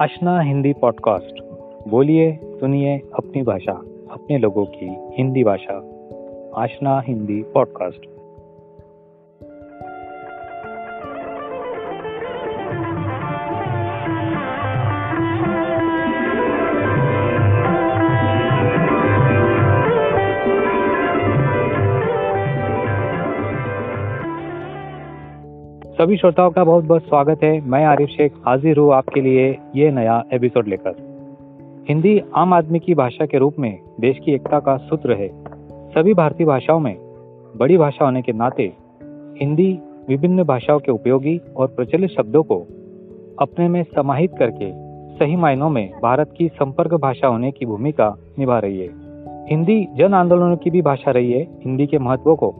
आशना Hindi podcast. बोलिए, सुनिए अपनी भाषा, अपने लोगों की हिंदी भाषा। आशना हिंदी पॉडकास्ट। सभी श्रोताओं का बहुत बहुत स्वागत है। मैं आरिफ शेख हाजिर हूँ आपके लिए ये नया एपिसोड लेकर। हिंदी आम आदमी की भाषा के रूप में देश की एकता का सूत्र है। सभी भारतीय भाषाओं में बड़ी भाषा होने के नाते हिंदी विभिन्न भाषाओं के उपयोगी और प्रचलित शब्दों को अपने में समाहित करके सही मायनों में भारत की संपर्क भाषा होने की भूमिका निभा रही है। हिंदी जन आंदोलनों की भी भाषा रही है। हिंदी के महत्व को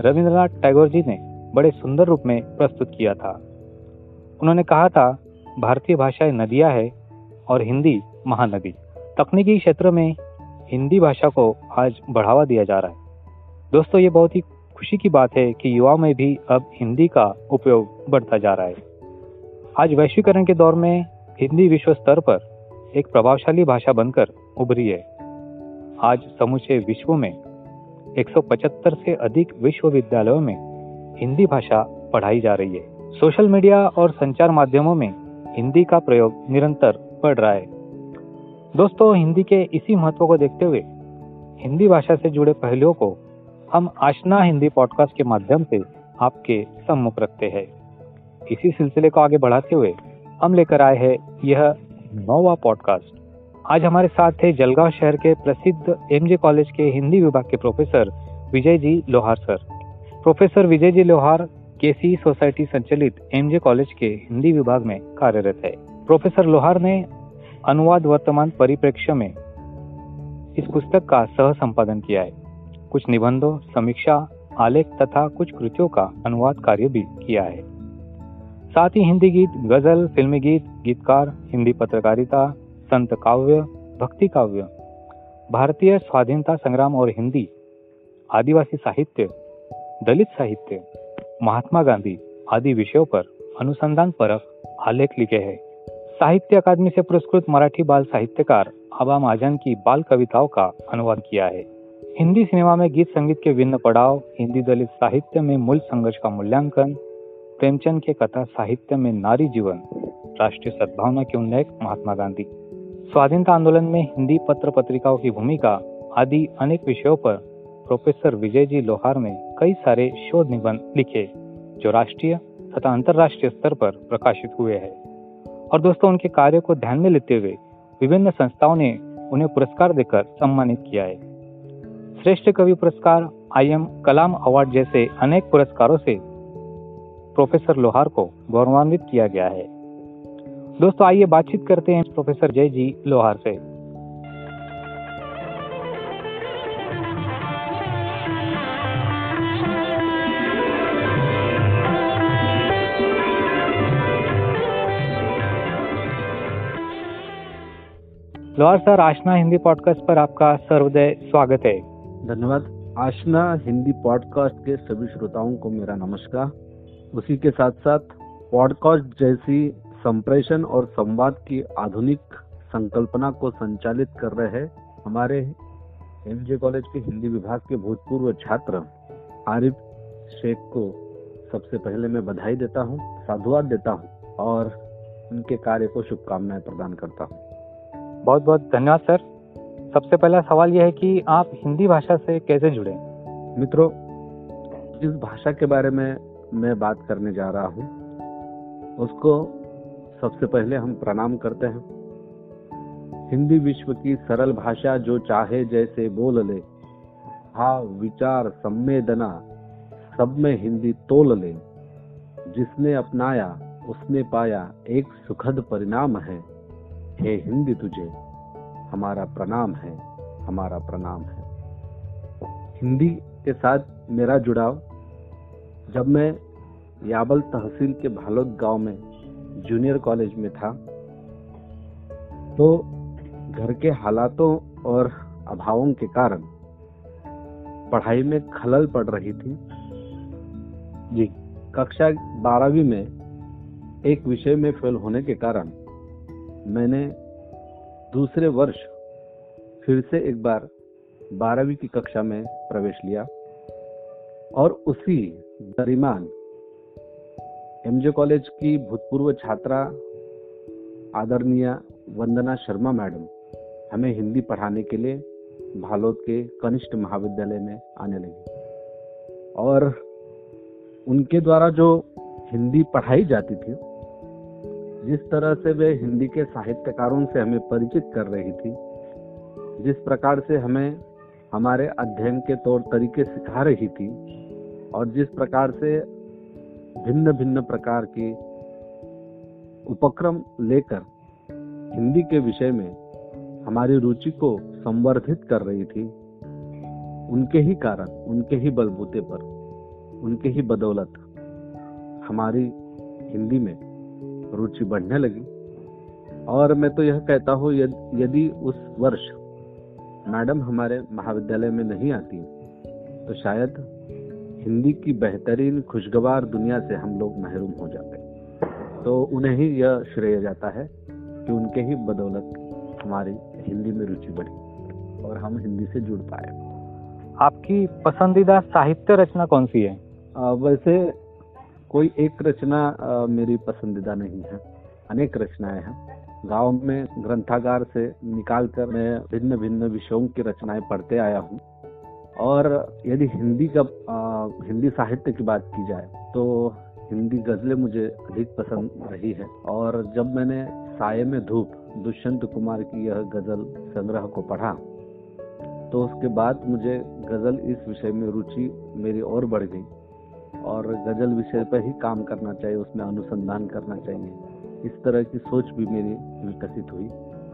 रविंद्रनाथ टैगोर जी ने बड़े सुंदर रूप में प्रस्तुत किया था। उन्होंने कहा था, भारतीय भाषाएँ नदियाँ है और हिंदी महानदी। तकनीकी क्षेत्र में हिंदी भाषा को आज बढ़ावा दिया जा रहा है। दोस्तों, ये बहुत ही खुशी की बात है कि युवा में भी अब हिंदी का उपयोग बढ़ता जा रहा है। आज वैश्वीकरण के दौर में हिंदी विश्व स्तर पर एक प्रभावशाली भाषा बनकर उभरी है। आज समूचे विश्व में 175 से अधिक विश्वविद्यालयों में हिंदी भाषा पढ़ाई जा रही है। सोशल मीडिया और संचार माध्यमों में हिंदी का प्रयोग निरंतर बढ़ रहा है। दोस्तों, हिंदी के इसी महत्व को देखते हुए हिंदी भाषा से जुड़े पहलुओं को हम आशना हिंदी पॉडकास्ट के माध्यम से आपके सम्मुख रखते हैं। इसी सिलसिले को आगे बढ़ाते हुए हम लेकर आए हैं यह नौवा पॉडकास्ट। आज हमारे साथ थे जलगांव शहर के प्रसिद्ध एमजे कॉलेज के हिंदी विभाग के professor Vijay G Lohar sir. Professor Vijay G Lohar, KC society संचालित एमजे कॉलेज के हिंदी विभाग में कार्यरत है। प्रोफेसर लोहार ने अनुवाद वर्तमान परिप्रेक्ष्य में इस पुस्तक का सह संपादन किया है। कुछ निबंधों, समीक्षा, आलेख तथा कुछ कृतियों का अनुवाद कार्य भी किया है। साथ ही हिंदी गीत, गज़ल, फिल्मी गीत, गीतकार, हिंदी पत्रकारिता, संत काव्य, भक्ति काव्य, भारतीय स्वाधीनता संग्राम और हिंदी, आदिवासी साहित्य दलित साहित्य, महात्मा गांधी आदि विषयों पर अनुसंधान परक आलेख लिखे हैं। साहित्य अकादमी से पुरस्कृत मराठी बाल साहित्यकार आबा महाजन की बाल कविताओं का अनुवाद किया है। हिंदी सिनेमा में गीत संगीत के विभिन्न पड़ाव, हिंदी दलित साहित्य में मूल संघर्ष का मूल्यांकन, प्रेमचंद के कथा साहित्य में नारी जीवन, राष्ट्रीय सद्भावना के उल्लेख, महात्मा गांधी। स्वाधीनता आंदोलन में हिंदी पत्र पत्रिकाओं की भूमिका आदि अनेक विषयों पर प्रोफेसर विजय जी लोहार ने कई सारे शोध निबंध लिखे, जो राष्ट्रीय तथा अंतर्राष्ट्रीय स्तर पर प्रकाशित हुए हैं। और दोस्तों, उनके कार्य को ध्यान में लेते हुए विभिन्न संस्थाओं ने उन्हें पुरस्कार देकर सम्मानित किया है। श्रेष्ठ कवि पुरस्कार आई एम कलाम अवार्ड जैसे अनेक पुरस्कारों से प्रोफेसर लोहार को गौरवान्वित किया गया है। दोस्तों, आइए बातचीत करते हैं प्रोफेसर जय जी लोहार से। लोहार सर आशना हिंदी पॉडकास्ट पर आपका सर्वोदय स्वागत है। धन्यवाद। आशना हिंदी पॉडकास्ट के सभी श्रोताओं को मेरा नमस्कार। उसी के साथ साथ पॉडकास्ट जैसी संप्रेषण और संवाद की आधुनिक संकल्पना को संचालित कर रहे हमारे एमजे कॉलेज के हिंदी विभाग के भूतपूर्व छात्र आरिफ शेख को सबसे पहले मैं बधाई देता हूँ, साधुवाद देता हूँ और उनके कार्य को शुभकामनाएँ प्रदान करता हूँ। बहुत बहुत धन्यवाद, सर। सबसे पहला सवाल यह है कि आप हिंदी भाषा से कैसे जुड़े मित्रों, जिस भाषा के बारे में मैं बात करने जा रहा हूँ, उसको सबसे पहले हम प्रणाम करते हैं। हिंदी विश्व की सरल भाषा जो चाहे जैसे बोल ले भाव विचार संवेदना सब में हिंदी तोल ले। जिसने अपनाया, उसने पाया, एक सुखद परिणाम है। हे हिंदी तुझे, हमारा प्रणाम है, हमारा प्रणाम है। हिंदी के साथ मेरा जुड़ाव, जब मैं याबल तहसील के भालोद गाँव में जूनियर कॉलेज में था तो घर के हालातों और अभावों के कारण पढ़ाई में खलल पड़ रही थी। जी, कक्षा बारहवीं में एक विषय में फेल होने के कारण मैंने दूसरे वर्ष फिर से एक बार बारहवीं की कक्षा में प्रवेश लिया और उसी दरिमान एमजे कॉलेज की भूतपूर्व छात्रा आदरणीय वंदना शर्मा मैडम हमें हिंदी पढ़ाने के लिए भालोद के कनिष्ठ महाविद्यालय में आने लगी। और उनके द्वारा जो हिंदी पढ़ाई जाती थी जिस तरह से वे हिंदी के साहित्यकारों से हमें परिचित कर रही थी, जिस प्रकार से हमें हमारे अध्ययन के तौर तरीके सिखा रही थी, और जिस प्रकार से भिन्न भिन्न प्रकार के उपक्रम लेकर हिंदी के विषय में हमारी रुचि को संवर्धित कर रही थी, उनके ही कारण, उनके ही बलबूते पर, उनके ही बदौलत हमारी हिंदी में रुचि बढ़ने लगी। और मैं तो यह कहता हूँ यदि उस वर्ष मैडम हमारे महाविद्यालय में नहीं आती तो शायद हिंदी की बेहतरीन खुशगवार दुनिया से हम लोग महरूम हो जाते। तो उन्हें ही यह श्रेय जाता है कि उनके ही बदौलत हमारी हिंदी में रुचि बढ़ी और हम हिंदी से जुड़ पाए। आपकी पसंदीदा साहित्य रचना कौन सी है? आ, वैसे कोई एक रचना मेरी पसंदीदा नहीं है। अनेक रचनाएँ हैं। गाँव में ग्रंथागार से निकाल कर मैं भिन्न भिन्न विषयों की रचनाएँ पढ़ते आया हूँ। और यदि हिंदी का आ, हिंदी साहित्य की बात की जाए तो हिंदी गजलें मुझे अधिक पसंद रही है। और जब मैंने साय में धूप दुष्यंत कुमार की यह गज़ल संग्रह को पढ़ा तो उसके बाद मुझे गज़ल इस विषय में रुचि मेरी और बढ़ गई। और गज़ल विषय पर ही काम करना चाहिए, उसमें अनुसंधान करना चाहिए। इस तरह की सोच भी मेरी विकसित हुई।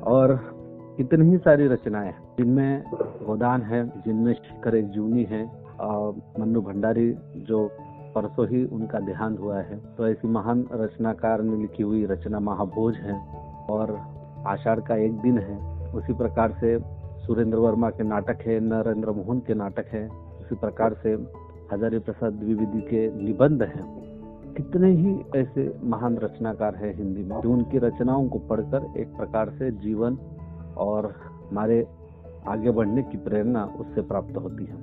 और इतनी ही सारी रचनाएँ जिनमें गोदान है, जिनमें शिखर एक जूनी है मन्नू भंडारी जो परसों ही उनका देहांत हुआ है तो ऐसी महान रचनाकार ने लिखी हुई रचना महाभोज है, और आषाढ़ का एक दिन है, उसी प्रकार से सुरेंद्र वर्मा के नाटक है, नरेंद्र मोहन के नाटक है, उसी प्रकार से हजारी प्रसाद द्विवेदी के निबंध हैं। कितने ही ऐसे महान रचनाकार हैं हिंदी में जो उनकी रचनाओं को पढ़कर एक प्रकार से जीवन और हमारे आगे बढ़ने की प्रेरणा उससे प्राप्त होती है।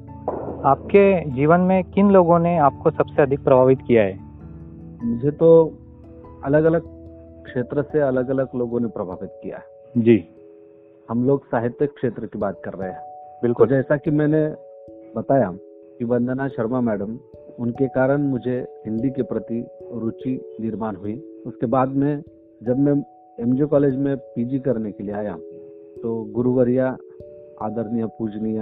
आपके जीवन में किन लोगों ने आपको सबसे अधिक प्रभावित किया है? मुझे तो अलग अलग क्षेत्र से अलग अलग लोगों ने प्रभावित किया है। जी। हम लोग साहित्य क्षेत्र की बात कर रहे हैं। बिल्कुल। तो जैसा कि मैंने बताया कि वंदना शर्मा मैडम, उनके कारण मुझे हिंदी के प्रति रुचि निर्माण हुई। उसके बाद में जब मैं एमजे कॉलेज में पीजी करने के लिए आया तो गुरुवरिया, आदरणीय पूजनीय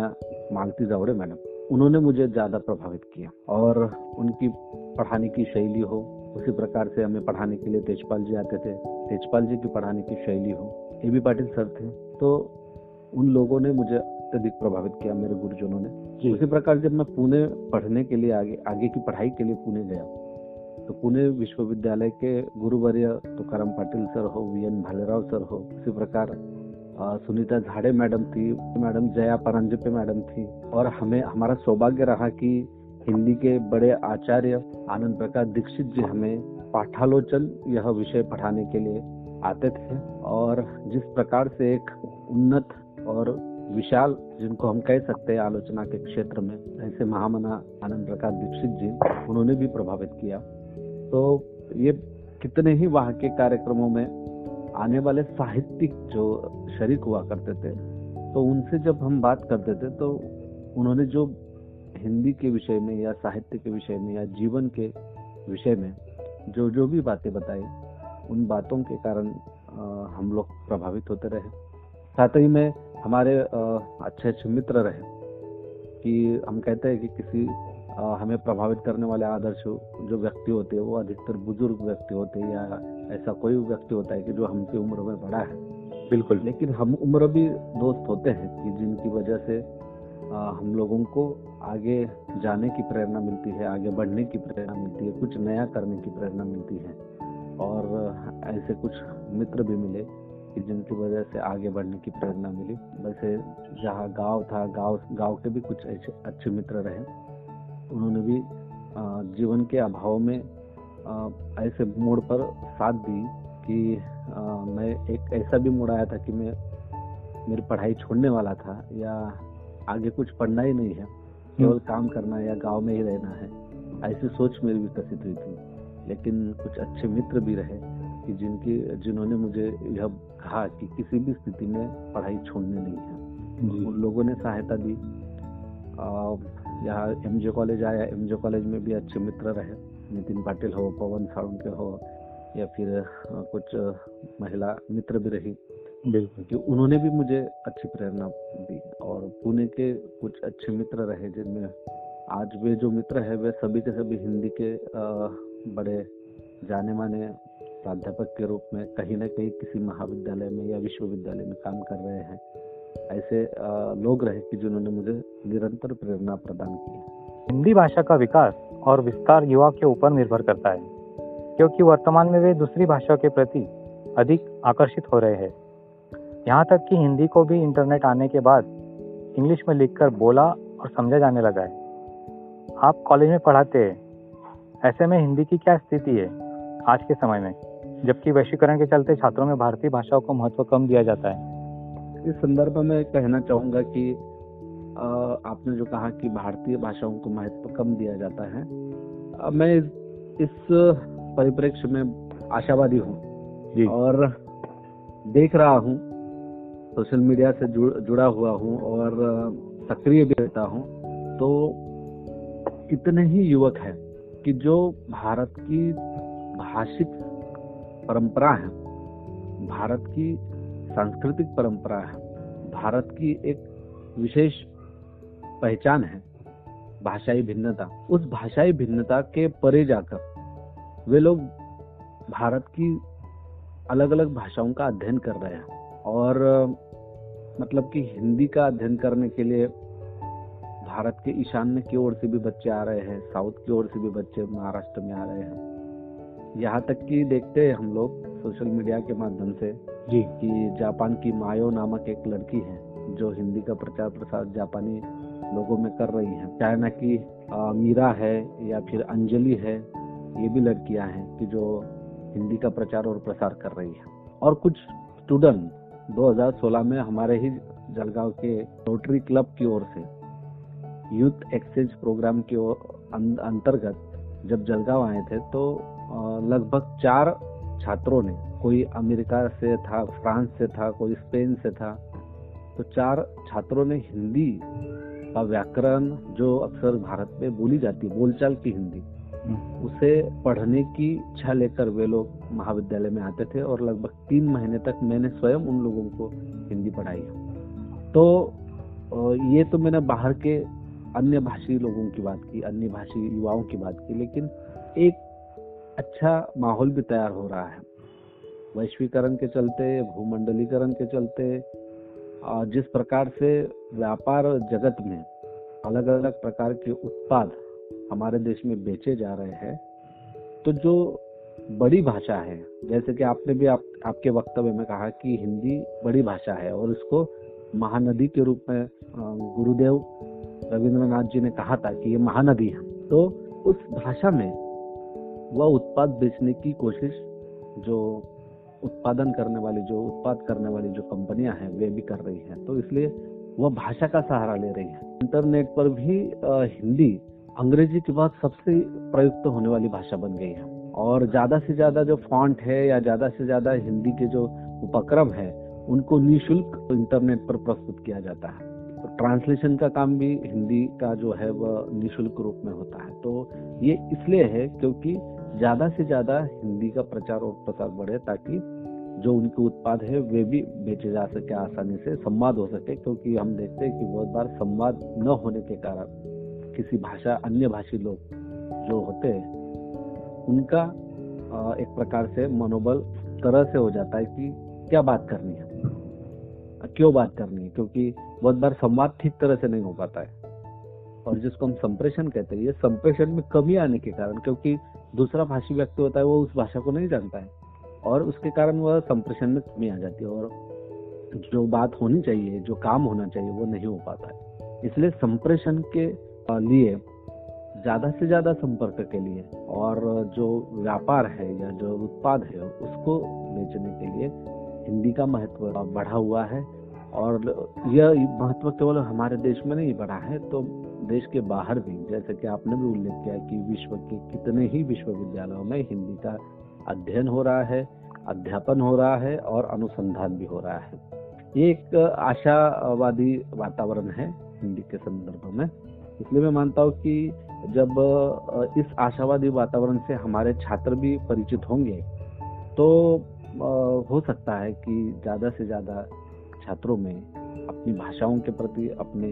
मालती जावड़े मैडम, उन्होंने मुझे ज़्यादा प्रभावित किया और उनकी पढ़ाने की शैली हो, उसी प्रकार से हमें पढ़ाने के लिए तेजपाल जी आते थे। तेजपाल जी की पढ़ाने की शैली हो ए बी पाटिल सर थे। तो उन लोगों ने मुझे अत्यधिक प्रभावित किया, मेरे गुरुजनों ने। उसी प्रकार जब मैं पुणे पढ़ने के लिए आगे आगे की पढ़ाई के लिए पुणे गया तो पुणे विश्वविद्यालय के गुरुवर्य तुकाराम पाटिल सर हो, वी एन भालेराव सर हो, उसी प्रकार सुनीता झाड़े मैडम थी, मैडम जया परंजपे मैडम थी, और हमें, हमारा सौभाग्य रहा कि हिंदी के बड़े आचार्य आनंद प्रकाश दीक्षित जी हमें पाठालोचन यह विषय पढ़ाने के लिए आते थे, और जिस प्रकार से एक उन्नत और विशाल, जिनको हम कह सकते हैं आलोचना के क्षेत्र में, ऐसे महामना आनंद प्रकाश दीक्षित जी, उन्होंने भी प्रभावित किया। तो ये कितने ही वहाँ के कार्यक्रमों में आने वाले साहित्यिक जो शरीक हुआ करते थे तो उनसे जब हम बात करते थे तो उन्होंने जो हिंदी के विषय में या साहित्य के विषय में या जीवन के विषय में जो जो भी बातें बताई, उन बातों के कारण हम लोग प्रभावित होते रहे। साथ ही में हमारे अच्छे अच्छे मित्र रहे कि हम कहते हैं कि किसी हमें प्रभावित करने वाले आदर्श जो व्यक्ति होते हैं वो अधिकतर बुज़ुर्ग व्यक्ति होते हैं या ऐसा कोई व्यक्ति होता है कि जो हमसे उम्र में बड़ा है। बिल्कुल। लेकिन हम उम्र भी दोस्त होते हैं कि जिनकी वजह से हम लोगों को आगे जाने की प्रेरणा मिलती है आगे बढ़ने की प्रेरणा मिलती है कुछ नया करने की प्रेरणा मिलती है। और ऐसे कुछ मित्र भी मिले कि जिनकी वजह से आगे बढ़ने की प्रेरणा मिली। वैसे जहाँ गाँव था गाँव गाँव के भी कुछ ऐसे अच्छे मित्र रहे। उन्होंने भी जीवन के अभाव में ऐसे मोड़ पर साथ दी कि मैं एक ऐसा भी मोड़ आया था कि मैं मेरी पढ़ाई छोड़ने वाला था या आगे कुछ पढ़ना ही नहीं है। केवल काम करना है या गाँव में ही रहना है। ऐसी सोच मेरी विकसित हुई थी। लेकिन कुछ अच्छे मित्र भी रहे कि जिनकी जिन्होंने मुझे यह कहा कि किसी भी स्थिति में पढ़ाई छोड़नी नहीं है। उन लोगों ने सहायता दी। यहाँ एम जे कॉलेज आया। एम जे कॉलेज में भी अच्छे मित्र रहे। नितिन पाटिल हो पवन साळुंके हो या फिर कुछ महिला मित्र भी रही। कि उन्होंने भी मुझे अच्छी प्रेरणा दी। और पुणे के कुछ अच्छे मित्र रहे जिनमें आज वे जो मित्र है वे सभी के सभी हिंदी के बड़े जाने माने प्राध्यापक के रूप में कहीं ना कहीं किसी महाविद्यालय में या विश्वविद्यालय में काम कर रहे हैं, ऐसे लोग रहे कि जिन्होंने मुझे निरंतर प्रेरणा प्रदान की हिंदी भाषा का विकास और विस्तार युवा के ऊपर निर्भर करता है, क्योंकि वर्तमान में वे दूसरी भाषा के प्रति अधिक आकर्षित हो रहे हैं। यहाँ तक कि हिंदी को भी इंटरनेट आने के बाद इंग्लिश में लिखकर बोला और समझा जाने लगा है। आप कॉलेज में पढ़ाते हैं, ऐसे में हिंदी की क्या स्थिति है आज के समय में? जबकि वैश्वीकरण के चलते छात्रों में भारतीय भाषाओं को महत्व कम दिया जाता है। इस संदर्भ में कहना चाहूँगा कि आपने जो कहा कि भारतीय भाषाओं को महत्व कम दिया जाता है मैं इस परिप्रेक्ष्य में आशावादी हूँ। और देख रहा हूँ सोशल मीडिया से जुड़, जुड़ा हुआ हूँ और सक्रिय भी रहता हूँ तो इतने ही युवक हैं कि जो भारत की भाषिक परंपरा है। भारत की सांस्कृतिक परंपरा है। भारत की एक विशेष पहचान है भाषाई भिन्नता। उस भाषाई भिन्नता के परे जाकर वे लोग भारत की अलग अलग भाषाओं का अध्ययन कर रहे हैं और मतलब कि हिंदी का अध्ययन करने के लिए भारत के ईशान्य की ओर से भी बच्चे आ रहे हैं, साउथ की ओर से भी बच्चे महाराष्ट्र में आ रहे हैं। यहाँ तक कि देखते हैं हम लोग सोशल मीडिया के माध्यम से जी। कि जापान की मायो नामक एक लड़की है जो हिंदी का प्रचार प्रसार जापानी लोगों में कर रही है। चाइना की मीरा है या फिर अंजलि है ये भी लड़कियाँ हैं कि जो हिंदी का प्रचार और प्रसार कर रही है। और कुछ स्टूडेंट 2016 में हमारे ही जलगांव के रोटरी क्लब की ओर से यूथ एक्सचेंज प्रोग्राम के अं-, अंतर्गत जब जलगांव आए थे तो लगभग चार छात्रों ने कोई अमेरिका से था फ्रांस से था कोई स्पेन से था तो चार छात्रों ने हिंदी का व्याकरण जो अक्सर भारत में बोली जाती है बोलचाल की हिंदी उसे पढ़ने की इच्छा लेकर वे लोग महाविद्यालय में आते थे और लगभग तीन महीने तक मैंने स्वयं उन लोगों को हिंदी पढ़ाई। तो ये तो मैंने बाहर के अन्य भाषी लोगों की बात की अन्य भाषी युवाओं की बात की लेकिन एक अच्छा माहौल भी तैयार हो रहा है। वैश्वीकरण के चलते भूमंडलीकरण के चलते जिस प्रकार से व्यापार जगत में अलग अलग प्रकार के उत्पाद हमारे देश में बेचे जा रहे हैं तो जो बड़ी भाषा है जैसे कि आपने भी आप, आपके वक्तव्य में कहा कि हिंदी बड़ी भाषा है और इसको महानदी के रूप में गुरुदेव रविंद्रनाथ जी ने कहा था कि ये महानदी है। तो उस भाषा में वह उत्पाद बेचने की कोशिश जो उत्पादन करने वाली, जो उत्पाद करने वाली जो कंपनियाँ हैं, वे भी कर रही हैं। तो इसलिए वह भाषा का सहारा ले रही है। इंटरनेट पर भी हिंदी, अंग्रेज़ी के बाद सबसे प्रयुक्त होने वाली भाषा बन गई है। और ज़्यादा से ज़्यादा जो फॉन्ट है या ज़्यादा से ज़्यादा हिंदी के जो उपक्रम है, उनको निःशुल्क इंटरनेट पर प्रस्तुत किया जाता है। तो ट्रांसलेशन का काम भी हिंदी का जो है, वह निःशुल्क रूप में होता है। तो ये इसलिए है क्योंकि ज़्यादा से ज़्यादा हिंदी का प्रचार और प्रसार बढ़े ताकि जो उनके उत्पाद है, वे भी बेचे जा सके आसानी से, संवाद हो सके, क्योंकि हम देखते हैं कि बहुत बार संवाद न होने के कारण किसी भाषा, अन्य भाषी लोग जो होते हैं, उनका एक प्रकार से मनोबल तरह से हो जाता है कि क्या बात करनी है? क्यों बात करनी है? क्योंकि बहुत बार संवाद ठीक तरह से नहीं हो पाता है। और जिसको हम संप्रेषण कहते हैं, ये संप्रेषण में कमी आने के कारण, क्योंकि दूसरा भाषी व्यक्ति होता है, वो उस भाषा को नहीं जानता है। और उसके कारण वह संप्रेषण में कमी आ जाती है और जो बात होनी चाहिए, जो काम होना चाहिए, वो नहीं हो पाता है। इसलिए संप्रेषण के लिए ज़्यादा से ज़्यादा संपर्क के लिए और जो व्यापार है या जो उत्पाद है, उसको बेचने के लिए हिंदी का महत्व बढ़ा हुआ है। और यह महत्व केवल हमारे देश में नहीं बढ़ा है तो देश के बाहर भी, जैसे कि आपने भी उल्लेख किया कि विश्व के कितने ही विश्वविद्यालयों में हिंदी का अध्ययन हो रहा है, अध्यापन हो रहा है और अनुसंधान भी हो रहा है। ये एक आशावादी वातावरण है हिंदी के संदर्भ में। इसलिए मैं मानता हूँ कि जब इस आशावादी वातावरण से हमारे छात्र भी परिचित होंगे तो हो सकता है कि ज़्यादा से ज़्यादा छात्रों में अपनी भाषाओं के प्रति, अपने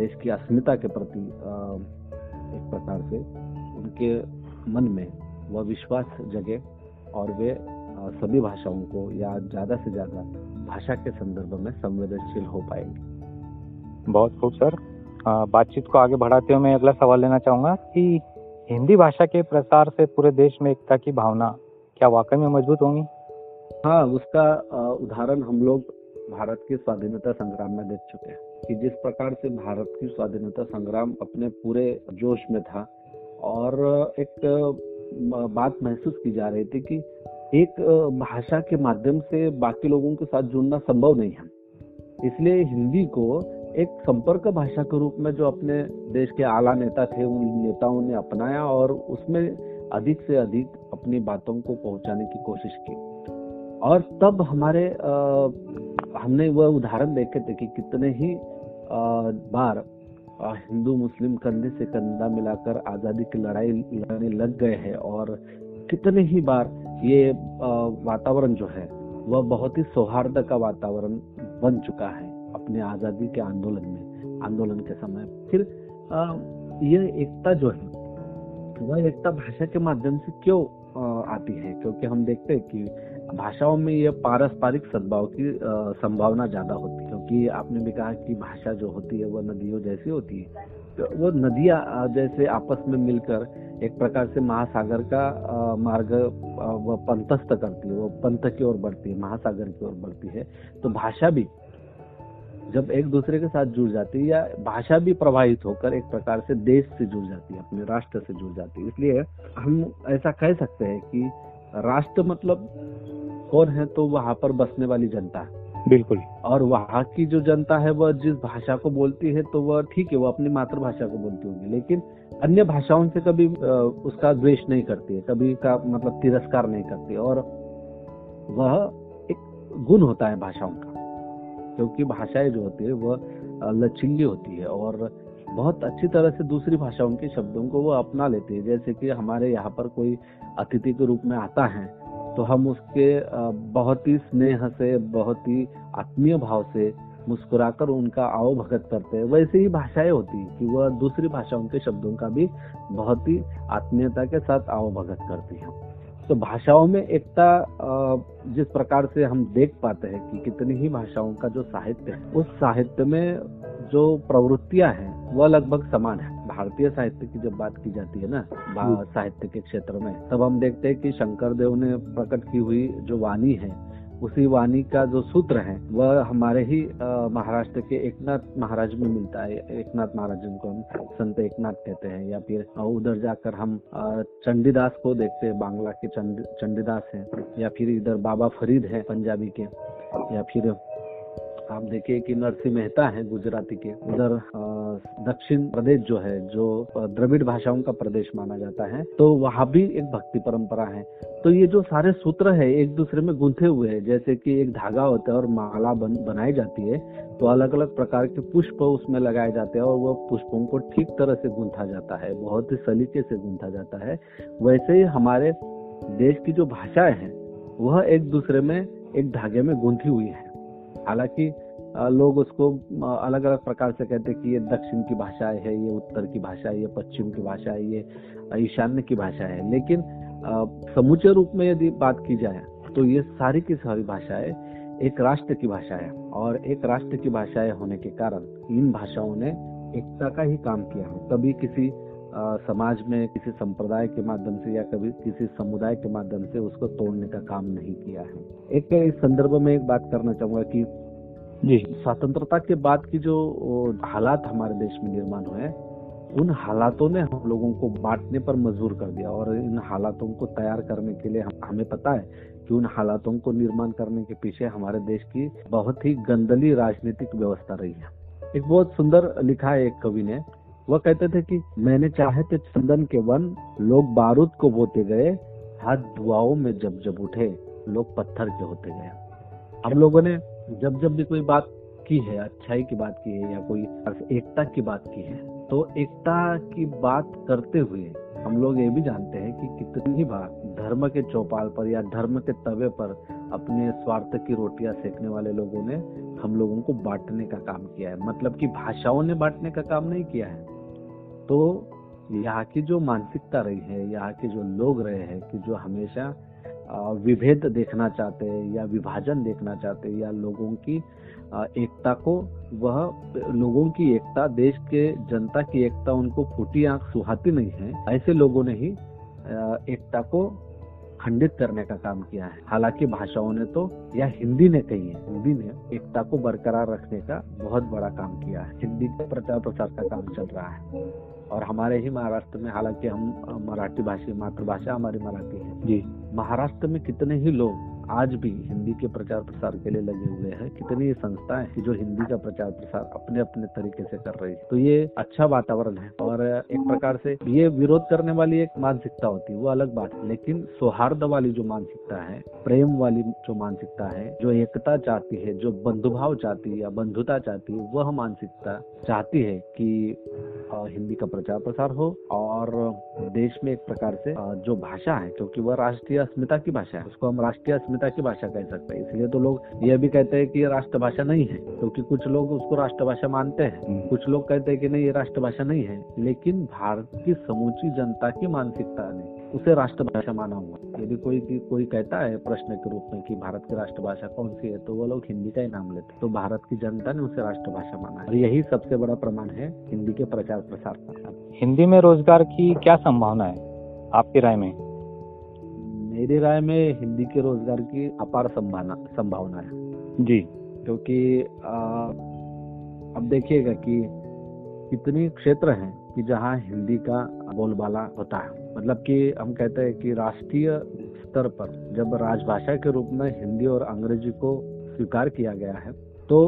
देश की अस्मिता के प्रति एक प्रकार से उनके मन में वह विश्वास जगे और वे सभी भाषाओं को या ज़्यादा से ज़्यादा भाषा के संदर्भ में संवेदनशील हो पाएँगे। बहुत खूब सर। बातचीत को आगे बढ़ाते हुए मैं अगला सवाल लेना चाहूँगा कि हिंदी भाषा के प्रसार से पूरे देश में एकता की भावना क्या वाकई में मज़बूत होंगी? हाँ उसका उदाहरण हम लोग भारत के स्वाधीनता संग्राम में देख चुके हैं। कि जिस प्रकार से भारत की स्वाधीनता संग्राम अपने पूरे जोश में था और एक बात महसूस की जा रही थी कि एक भाषा के माध्यम से बाकी लोगों के साथ जुड़ना संभव नहीं है। इसलिए हिंदी को एक संपर्क भाषा के रूप में जो अपने देश के आला नेता थे, उन नेताओं ने अपनाया और उसमें अधिक से अधिक अपनी बातों को पहुँचाने की कोशिश की। और तब हमारे हमने वह उदाहरण देखे थे कि कितने ही बार हिंदू, मुस्लिम कंधे से कंधा मिलाकर आज़ादी की लड़ाई लड़ने लग गए हैं और कितने ही बार ये वातावरण जो है, वह बहुत ही सौहार्द का वातावरण बन चुका है अपने आज़ादी के आंदोलन में, आंदोलन के समय। फिर यह एकता जो है, वह एकता भाषा के माध्यम से क्यों आती है? क्योंकि हम देखते हैं कि भाषाओं में यह पारस्परिक सद्भाव की संभावना ज़्यादा होती है, क्योंकि आपने भी कहा कि भाषा जो होती है वह नदियों जैसी होती है। तो वो नदियाँ जैसे आपस में मिलकर एक प्रकार से महासागर का मार्ग वह पंथस्थ करती है, वो पंथ की ओर बढ़ती है, महासागर की ओर बढ़ती है। तो भाषा भी जब एक दूसरे के साथ जुड़ जाती है या भाषा भी प्रभावित होकर एक प्रकार से देश से जुड़ जाती है, अपने राष्ट्र से जुड़ जाती है। इसलिए हम ऐसा कह सकते हैं कि राष्ट्र मतलब कौन है तो वहाँ पर बसने वाली जनता बिल्कुल। और वहाँ की जो जनता है वह जिस भाषा को बोलती है तो वह ठीक है वो अपनी मातृभाषा को बोलती होगी। लेकिन अन्य भाषाओं से कभी उसका द्वेष नहीं करती है कभी का मतलब तिरस्कार नहीं करती और वह एक गुण होता है भाषाओं का क्योंकि भाषाएँ जो होती है वह लचीली होती है। और बहुत अच्छी तरह से दूसरी भाषाओं के शब्दों को वो अपना लेती है। जैसे कि हमारे यहाँ पर कोई अतिथि के रूप में आता है तो हम उसके बहुत ही स्नेह से, बहुत ही आत्मीय भाव से मुस्कुराकर उनका आओ भगत करते हैं। वैसे ही भाषाएँ होती कि वह दूसरी भाषाओं के शब्दों का भी बहुत ही आत्मीयता के साथ आओ भगत करती है। तो भाषाओं में एकता जिस प्रकार से हम देख पाते हैं कि कितनी ही भाषाओं का जो साहित्य है, उस साहित्य में जो प्रवृत्तियाँ हैं वह लगभग समान है। भारतीय साहित्य की जब बात की जाती है ना साहित्य के क्षेत्र में तब हम देखते हैं कि शंकर देव ने प्रकट की हुई जो वाणी है उसी वाणी का जो सूत्र है वह हमारे ही महाराष्ट्र के एकनाथ महाराज में मिलता है। एकनाथ महाराज जिनको हम संत एकनाथ कहते हैं या फिर उधर जाकर हम चंडीदास को देखते हैं बांग्ला के चंडीदास हैं या फिर इधर बाबा फरीद है पंजाबी के या फिर आप देखिए कि नरसिंह मेहता है गुजराती के। उधर दक्षिण प्रदेश जो है जो द्रविड़ भाषाओं का प्रदेश माना जाता है तो वहाँ भी एक भक्ति परंपरा है। तो ये जो सारे सूत्र है एक दूसरे में गुंथे हुए हैं जैसे कि एक धागा होता है और माला बन, बनाई जाती है तो अलग अलग प्रकार के पुष्प उसमें लगाए जाते हैं और वो पुष्पों को ठीक तरह से गूंथा जाता है बहुत ही सलीके से गूंथा जाता है। वैसे ही हमारे देश की जो भाषाएँ हैं वह एक दूसरे में एक धागे में गूंथी हुई है। हालाँकि लोग उसको अलग अलग प्रकार से कहते हैं कि ये दक्षिण की भाषा है, ये उत्तर की भाषा है, ये पश्चिम की भाषा है, ये ईशान्य की भाषा है। लेकिन समूचे रूप में यदि बात की जाए तो ये सारी की सारी भाषाएँ एक राष्ट्र की भाषा है और एक राष्ट्र की भाषाएँ होने के कारण इन भाषाओं ने एकता का ही काम किया है। कभी किसी समाज में किसी संप्रदाय के माध्यम से या कभी किसी समुदाय के माध्यम से उसको तोड़ने का काम नहीं किया है। एक इस संदर्भ में एक बात करना चाहूँगा कि जी। स्वतंत्रता के बाद की जो हालात हमारे देश में निर्माण हुए उन हालातों ने हम लोगों को बांटने पर मजबूर कर दिया और इन हालातों को तैयार करने के लिए हम, हमें पता है कि उन हालातों को निर्माण करने के पीछे हमारे देश की बहुत ही गंदली राजनीतिक व्यवस्था रही है। एक बहुत सुंदर लिखा है एक कवि ने वह कहते थे कि मैंने चाहे थे चंदन के वन, लोग बारूद को बोते गए, हाथ दुआओं में जब जब उठे, लोग पत्थर के होते गए। हम लोगों ने जब जब भी कोई बात की है, अच्छाई की बात की है या कोई एकता की बात की है तो एकता की बात करते हुए हम लोग ये भी जानते हैं कि कितनी बार धर्म के चौपाल पर या धर्म के तवे पर अपने स्वार्थ की रोटियाँ सेकने वाले लोगों ने हम लोगों को बांटने का काम किया है। मतलब कि भाषाओं ने बांटने का काम नहीं किया है। तो यहाँ की जो मानसिकता रही है, यहाँ के जो लोग रहे हैं कि जो हमेशा विभेद देखना चाहते हैं या विभाजन देखना चाहते हैं या लोगों की एकता को, वह लोगों की एकता, देश के जनता की एकता उनको फूटी आँख सुहाती नहीं है। ऐसे लोगों ने ही एकता को खंडित करने का काम किया है। हालाँकि भाषाओं ने तो या हिंदी ने कही है हिंदी ने एकता को बरकरार रखने का बहुत बड़ा काम किया है। हिंदी के प्रचार प्रसार का काम चल रहा है। और हमारे ही महाराष्ट्र में हालाँकि हम मराठी भाषी मातृभाषा हमारी मराठी है। जी। महाराष्ट्र में कितने ही लोग आज भी हिंदी के प्रचार प्रसार के लिए लगे हुए हैं कितनी संस्थाएँ हैं जो हिंदी का प्रचार प्रसार अपने अपने तरीके से कर रही है। तो ये अच्छा वातावरण है और एक प्रकार से ये विरोध करने वाली एक मानसिकता होती है वो अलग बात है। लेकिन सौहार्द वाली जो मानसिकता है प्रेम वाली जो मानसिकता है जो एकता चाहती है जो बंधुभाव चाहती है या बंधुता चाहती है वह मानसिकता चाहती है कि हिंदी का प्रचार प्रसार हो और देश में एक प्रकार से जो भाषा है क्योंकि वह राष्ट्रीय अस्मिता की भाषा है उसको हम राष्ट्रीय अस्मिता की भाषा कह सकते हैं। इसलिए तो लोग यह भी कहते हैं कि ये राष्ट्रभाषा नहीं है क्योंकि कुछ लोग उसको राष्ट्रभाषा मानते हैं। हम्म। कुछ लोग कहते हैं कि नहीं ये राष्ट्रभाषा नहीं है लेकिन भारत की समूची जनता की मानसिकता ने उसे राष्ट्रभाषा माना हुआ यदि कोई कोई कहता है प्रश्न के रूप में कि भारत की राष्ट्रभाषा कौन सी है तो वो लोग हिंदी का ही नाम लेते हैं। तो भारत की जनता ने उसे राष्ट्रभाषा माना और यही सबसे बड़ा प्रमाण है हिंदी के प्रचार प्रसार का। हिंदी में रोज़गार की क्या संभावना है आपकी राय में? मेरी राय में हिंदी के रोज़गार की अपार संभावना संभावना है। जी। क्योंकि अब देखिएगा कि कितनी क्षेत्र हैं कि जहाँ हिंदी का बोलबाला होता है। मतलब कि हम कहते हैं कि राष्ट्रीय स्तर पर जब राजभाषा के रूप में हिंदी और अंग्रेज़ी को स्वीकार किया गया है तो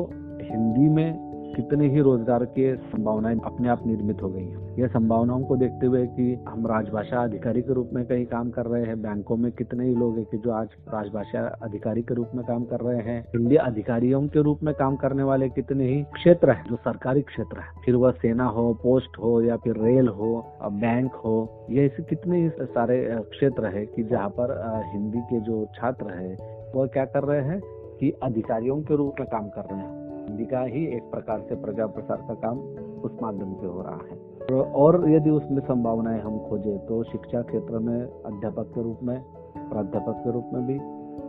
हिंदी में कितने ही रोज़गार के संभावनाएँ अपने आप निर्मित हो गई हैं। यह संभावनाओं को देखते हुए कि हम राजभाषा अधिकारी के रूप में कहीं काम कर रहे हैं, बैंकों में कितने ही लोग हैं कि जो आज राजभाषा अधिकारी के रूप में काम कर रहे हैं हिंदी अधिकारियों के रूप में काम करने वाले कितने ही क्षेत्र है, जो सरकारी क्षेत्र है। फिर वह सेना हो, पोस्ट हो या फिर रेल हो, बैंक हो, ये ऐसे कितने ही सारे क्षेत्र है कि जहाँ पर हिंदी के जो छात्र है, वह क्या कर रहे हैं कि अधिकारियों के रूप में काम कर रहे हैं। हिंदी का ही एक प्रकार से प्रचार प्रसार का काम उस माध्यम से हो रहा है। और यदि उसमें संभावनाएँ हम खोजे तो शिक्षा क्षेत्र में, अध्यापक के रूप में, प्राध्यापक के रूप में भी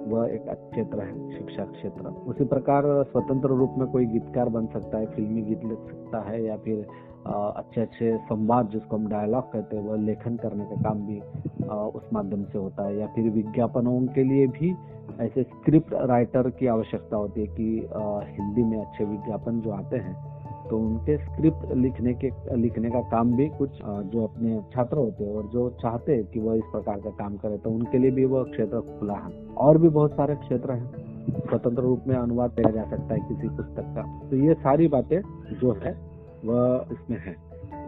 वह एक क्षेत्र है, शिक्षा क्षेत्र। उसी प्रकार स्वतंत्र रूप में कोई गीतकार बन सकता है, फिल्मी गीत लिख सकता है, या फिर अच्छे अच्छे संवाद जिसको हम डायलॉग कहते हैं, वह लेखन करने का काम भी उस माध्यम से होता है। या फिर विज्ञापनों के लिए भी ऐसे स्क्रिप्ट राइटर की आवश्यकता होती है कि हिंदी में अच्छे विज्ञापन जो आते हैं तो उनके स्क्रिप्ट लिखने के लिखने का काम भी कुछ जो अपने छात्र होते हैं और जो चाहते हैं कि वह इस प्रकार का काम करे तो उनके लिए भी वह क्षेत्र खुला है। और भी बहुत सारे क्षेत्र हैं। स्वतंत्र रूप में अनुवाद किया जा सकता है किसी पुस्तक का। तो ये सारी बातें जो है वह इसमें है।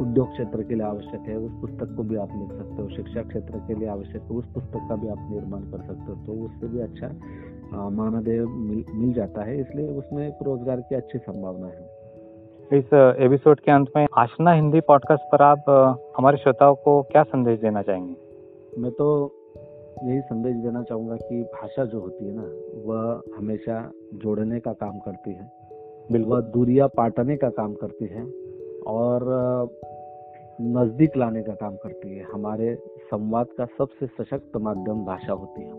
उद्योग क्षेत्र के लिए आवश्यक है उस पुस्तक को भी आप लिख सकते हो। शिक्षा क्षेत्र के लिए आवश्यक है उस पुस्तक का भी आप निर्माण कर सकते हो। तो उससे भी अच्छा मानदेय मिल, मिल जाता है इसलिए उसमें रोज़गार की अच्छी संभावना है। इस एपिसोड के अंत में आशना हिंदी पॉडकास्ट पर आप हमारे श्रोताओं को क्या संदेश देना चाहेंगे? मैं तो यही संदेश देना चाहूँगा कि भाषा जो होती है ना वह हमेशा जोड़ने का काम करती है। वह दूरिया पाटने का काम करती है और नज़दीक लाने का काम करती है। हमारे संवाद का सबसे सशक्त माध्यम भाषा होती है।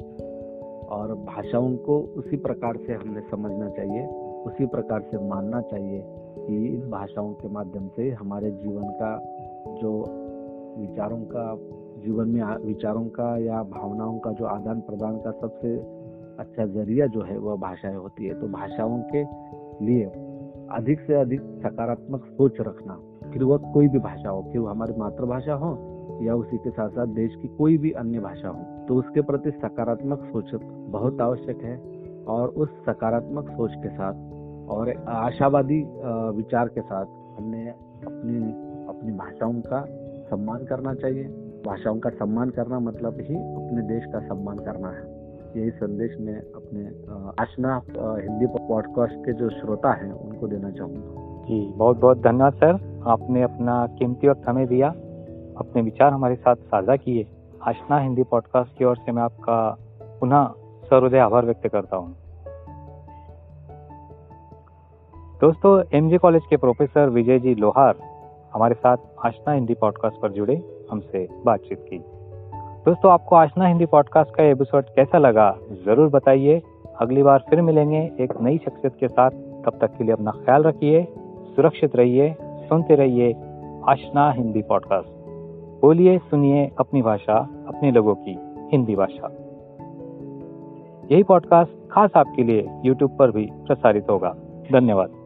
और भाषाओं को उसी प्रकार से हमने समझना चाहिए उसी प्रकार से मानना चाहिए। कि इन भाषाओं के माध्यम से हमारे जीवन का जो विचारों का, जीवन में विचारों का या भावनाओं का जो आदान प्रदान का सबसे अच्छा ज़रिया जो है वह भाषाएँ होती है। तो भाषाओं के लिए अधिक से अधिक सकारात्मक सोच रखना, फिर वह कोई भी भाषा हो, फिर हमारी मातृभाषा हो या उसी के साथ साथ देश की कोई भी अन्य भाषा हो तो उसके प्रति सकारात्मक सोच बहुत आवश्यक है। और उस सकारात्मक सोच के साथ और आशावादी विचार के साथ हमने अपनी अपनी भाषाओं का सम्मान करना चाहिए। भाषाओं का सम्मान करना मतलब ही अपने देश का सम्मान करना है। यही संदेश मैं अपने आशना हिंदी पॉडकास्ट के जो श्रोता हैं, उनको देना चाहूँगा। जी बहुत बहुत धन्यवाद, सर। आपने अपना कीमती वक्त हमें दिया, अपने विचार हमारे साथ साझा किए। आशना हिंदी पॉडकास्ट की ओर से मैं आपका पुनः सरोदय आभार व्यक्त करता हूँ। दोस्तों एमजे कॉलेज के प्रोफेसर विजय जी लोहार हमारे साथ आशना हिंदी पॉडकास्ट पर जुड़े, हमसे बातचीत की। दोस्तों, आपको आशना हिंदी पॉडकास्ट का एपिसोड कैसा लगा, ज़रूर बताइए। अगली बार फिर मिलेंगे एक नई शख्सियत के साथ। तब तक के लिए अपना ख्याल रखिए, सुरक्षित रहिए, सुनते रहिए आशना हिंदी पॉडकास्ट बोलिए, सुनिए अपनी भाषा, अपने लोगों की हिंदी भाषा। यही पॉडकास्ट खास आपके लिए यूट्यूब पर भी प्रसारित होगा। धन्यवाद।